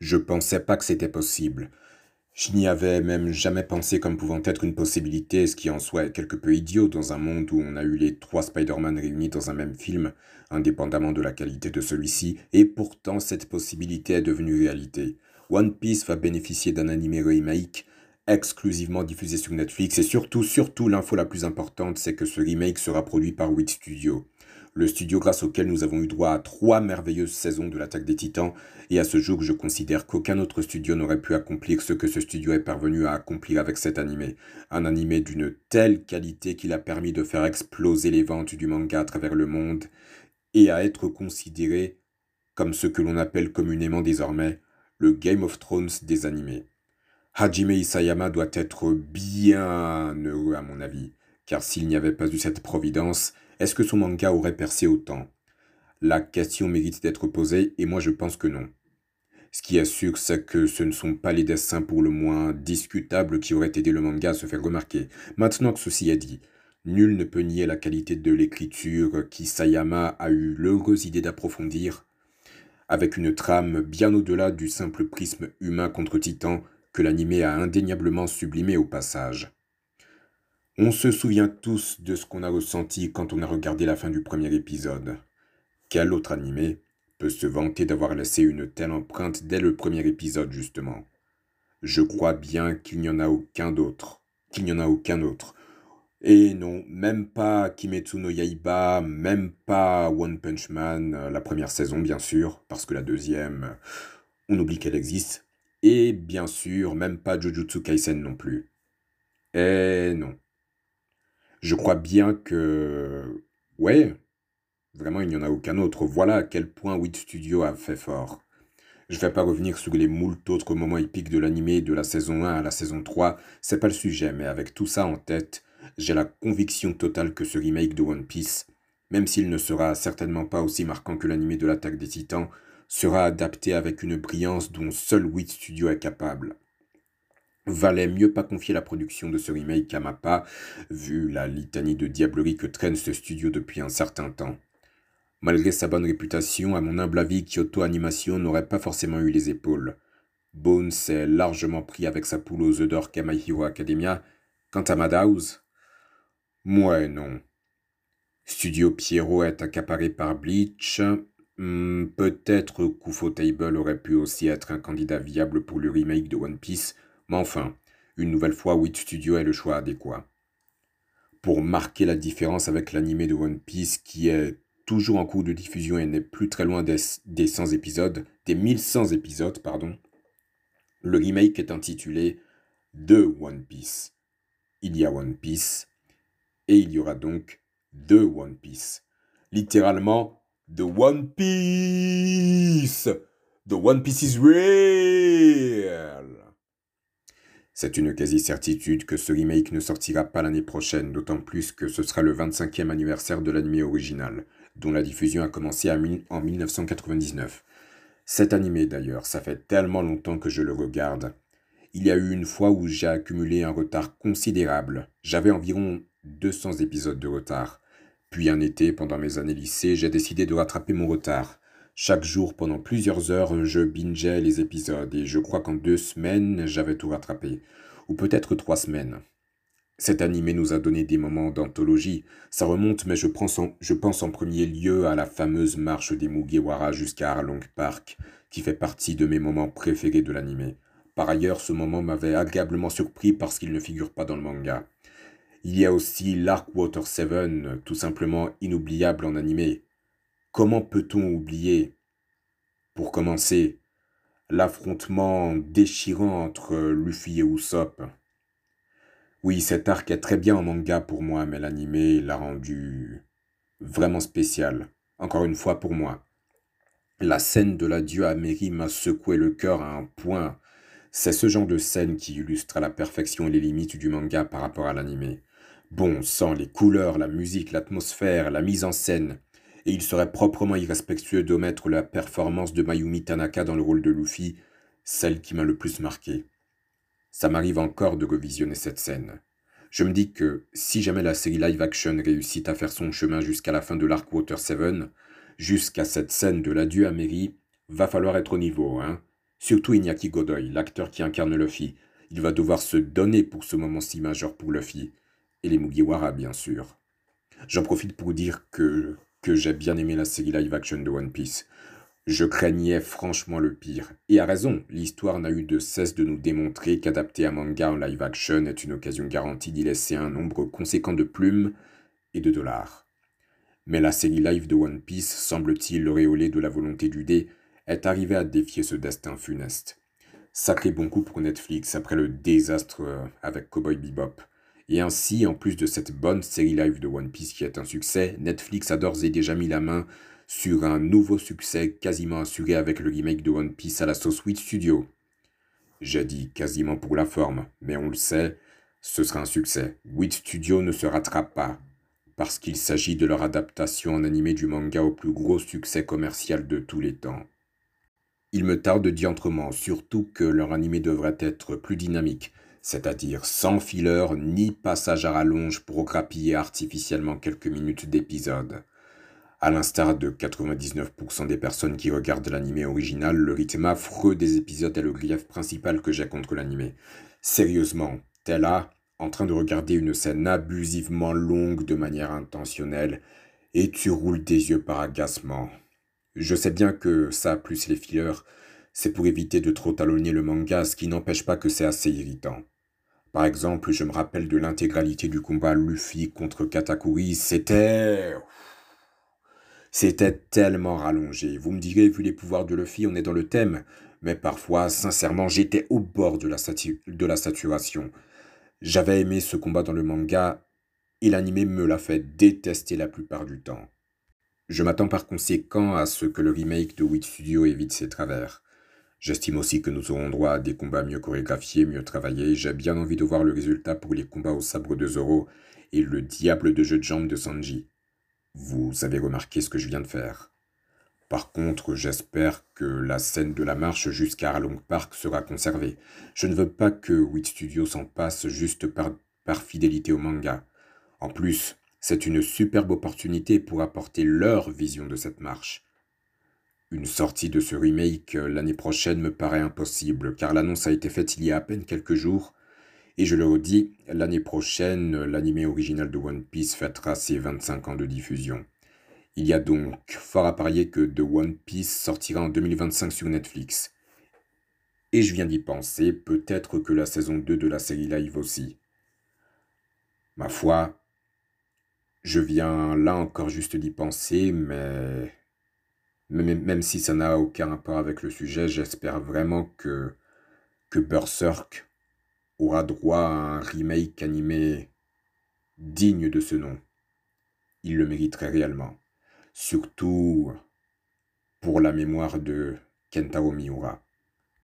Je pensais pas que c'était possible. Je n'y avais même jamais pensé comme pouvant être une possibilité, ce qui en soi est quelque peu idiot dans un monde où on a eu les trois Spider-Man réunis dans un même film, indépendamment de la qualité de celui-ci, et pourtant cette possibilité est devenue réalité. One Piece va bénéficier d'un animé remake exclusivement diffusé sur Netflix, et surtout, surtout, l'info la plus importante, c'est que ce remake sera produit par Wit Studio le studio grâce auquel nous avons eu droit à trois merveilleuses saisons de l'attaque des titans, et à ce jour je considère qu'aucun autre studio n'aurait pu accomplir ce que ce studio est parvenu à accomplir avec cet animé. Un animé d'une telle qualité qu'il a permis de faire exploser les ventes du manga à travers le monde, et à être considéré comme ce que l'on appelle communément désormais le Game of Thrones des animés. Hajime Isayama doit être bien heureux à mon avis, car s'il n'y avait pas eu cette providence, est-ce que son manga aurait percé autant? La question mérite d'être posée et moi je pense que non. Ce qui est sûr, c'est que ce ne sont pas les dessins pour le moins discutables qui auraient aidé le manga à se faire remarquer. Maintenant que ceci est dit, nul ne peut nier la qualité de l'écriture qui Sayama a eu l'heureuse idée d'approfondir, avec une trame bien au-delà du simple prisme humain contre titan que l'animé a indéniablement sublimé au passage. On se souvient tous de ce qu'on a ressenti quand on a regardé la fin du premier épisode. Quel autre animé peut se vanter d'avoir laissé une telle empreinte dès le premier épisode, justement? Je crois bien qu'il n'y en a aucun d'autre. Qu'il n'y en a aucun autre. Et non, même pas Kimetsu no Yaiba, même pas One Punch Man, la première saison, bien sûr, parce que la deuxième, on oublie qu'elle existe. Et bien sûr, même pas Jujutsu Kaisen non plus. Et non je crois bien que... Ouais, vraiment il n'y en a aucun autre. Voilà à quel point Wit Studio a fait fort. Je ne vais pas revenir sur les moult autres moments épiques de l'animé de la saison 1 à la saison 3, c'est pas le sujet, mais avec tout ça en tête, j'ai la conviction totale que ce remake de One Piece, même s'il ne sera certainement pas aussi marquant que l'animé de l'attaque des titans, sera adapté avec une brillance dont seul Wit Studio est capable valait mieux pas confier la production de ce remake à Mappa, vu la litanie de diablerie que traîne ce studio depuis un certain temps. Malgré sa bonne réputation, à mon humble avis, Kyoto Animation n'aurait pas forcément eu les épaules. Bones s'est largement pris avec sa poule aux œufs d'or My Hero Academia. Quant à Madhouse, moi non. Studio Pierrot est accaparé par Bleach. Hmm, peut-être Kufo Table aurait pu aussi être un candidat viable pour le remake de One Piece, mais enfin, une nouvelle fois, Wit Studio est le choix adéquat. Pour marquer la différence avec l'animé de One Piece qui est toujours en cours de diffusion et n'est plus très loin des, des 100 épisodes, des 1100 épisodes, pardon, le remake est intitulé The One Piece. Il y a One Piece et il y aura donc The One Piece. Littéralement, The One Piece. The One Piece is real. C'est une quasi-certitude que ce remake ne sortira pas l'année prochaine, d'autant plus que ce sera le 25e anniversaire de l'anime original, dont la diffusion a commencé en 1999. Cet animé d'ailleurs, ça fait tellement longtemps que je le regarde. Il y a eu une fois où j'ai accumulé un retard considérable. J'avais environ 200 épisodes de retard. Puis un été, pendant mes années lycée, j'ai décidé de rattraper mon retard. Chaque jour, pendant plusieurs heures, je bingeais les épisodes et je crois qu'en deux semaines, j'avais tout rattrapé. Ou peut-être trois semaines. Cet animé nous a donné des moments d'anthologie. Ça remonte, mais je, je, pense en premier lieu à la fameuse marche des Mugiwara jusqu'à Arlong Park, qui fait partie de mes moments préférés de l'animé. Par ailleurs, ce moment m'avait agréablement surpris parce qu'il ne figure pas dans le manga. Il y a aussi l'Arc Water 7, tout simplement inoubliable en animé. Comment peut-on oublier, pour commencer, l'affrontement déchirant entre Luffy et Usopp? Oui, cet arc est très bien en manga pour moi, mais l'animé l'a rendu vraiment spécial, encore une fois pour moi. La scène de l'adieu à Mary m'a secoué le cœur à un point. C'est ce genre de scène qui illustre à la perfection les limites du manga par rapport à l'animé. Bon sang, les couleurs, la musique, l'atmosphère, la mise en scène, et il serait proprement irrespectueux d'omettre la performance de Mayumi Tanaka dans le rôle de Luffy, celle qui m'a le plus marqué. Ça m'arrive encore de revisionner cette scène. Je me dis que si jamais la série live action réussit à faire son chemin jusqu'à la fin de l'arc Water 7, jusqu'à cette scène de l'adieu à Mary, va falloir être au niveau, hein. Surtout Iñaki Godoy, l'acteur qui incarne Luffy. Il va devoir se donner pour ce moment si majeur pour Luffy. Et les Mugiwara, bien sûr. J'en profite pour dire que, que j'ai bien aimé la série live action de One Piece. Je craignais franchement le pire. Et à raison, l'histoire n'a eu de cesse de nous démontrer qu'adapter un manga en live action est une occasion garantie d'y laisser un nombre conséquent de plumes et de dollars. Mais la série live de One Piece, semble-t-il auréolée de la volonté du dé, est arrivée à défier ce destin funeste. Sacré bon coup pour Netflix après le désastre euh, avec Cowboy Bebop. Et ainsi, en plus de cette bonne série live de One Piece qui est un succès, Netflix a d'ores et déjà mis la main sur un nouveau succès quasiment assuré avec le remake de One Piece à la sauce Wit Studio. J'ai dit quasiment pour la forme, mais on le sait, ce sera un succès. Wit Studio ne se rattrape pas, parce qu'il s'agit de leur adaptation en animé du manga au plus gros succès commercial de tous les temps. Il me tarde diantrement, surtout que leur animé devrait être plus dynamique, c'est-à-dire sans filler ni passage à rallonge pour grappiller artificiellement quelques minutes d'épisode. À l'instar de 99% des personnes qui regardent l'animé original, le rythme affreux des épisodes est le grief principal que j'ai contre l'animé. Sérieusement, t'es là, en train de regarder une scène abusivement longue de manière intentionnelle, et tu roules des yeux par agacement. Je sais bien que ça, plus les fillers, c'est pour éviter de trop talonner le manga, ce qui n'empêche pas que c'est assez irritant. Par exemple, je me rappelle de l'intégralité du combat Luffy contre Katakuri, c'était... C'était tellement rallongé. Vous me direz, vu les pouvoirs de Luffy, on est dans le thème. Mais parfois, sincèrement, j'étais au bord de la, de la saturation. J'avais aimé ce combat dans le manga, et l'anime me l'a fait détester la plupart du temps. Je m'attends par conséquent à ce que le remake de Wit Studio évite ses travers. J'estime aussi que nous aurons droit à des combats mieux chorégraphiés, mieux travaillés. J'ai bien envie de voir le résultat pour les combats au sabre de Zoro et le diable de jeu de jambes de Sanji. Vous avez remarqué ce que je viens de faire. Par contre, j'espère que la scène de la marche jusqu'à Arlong Park sera conservée. Je ne veux pas que Wit Studio s'en passe juste par, par fidélité au manga. En plus, c'est une superbe opportunité pour apporter leur vision de cette marche. Une sortie de ce remake l'année prochaine me paraît impossible, car l'annonce a été faite il y a à peine quelques jours et je le redis, l'année prochaine, l'anime original de One Piece fêtera ses 25 ans de diffusion. Il y a donc fort à parier que The One Piece sortira en 2025 sur Netflix. Et je viens d'y penser, peut-être que la saison 2 de la série live aussi. Ma foi, je viens là encore juste d'y penser, mais... Même si ça n'a aucun rapport avec le sujet, j'espère vraiment que, que Berserk aura droit à un remake animé digne de ce nom. Il le mériterait réellement. Surtout pour la mémoire de Kentaro Miura.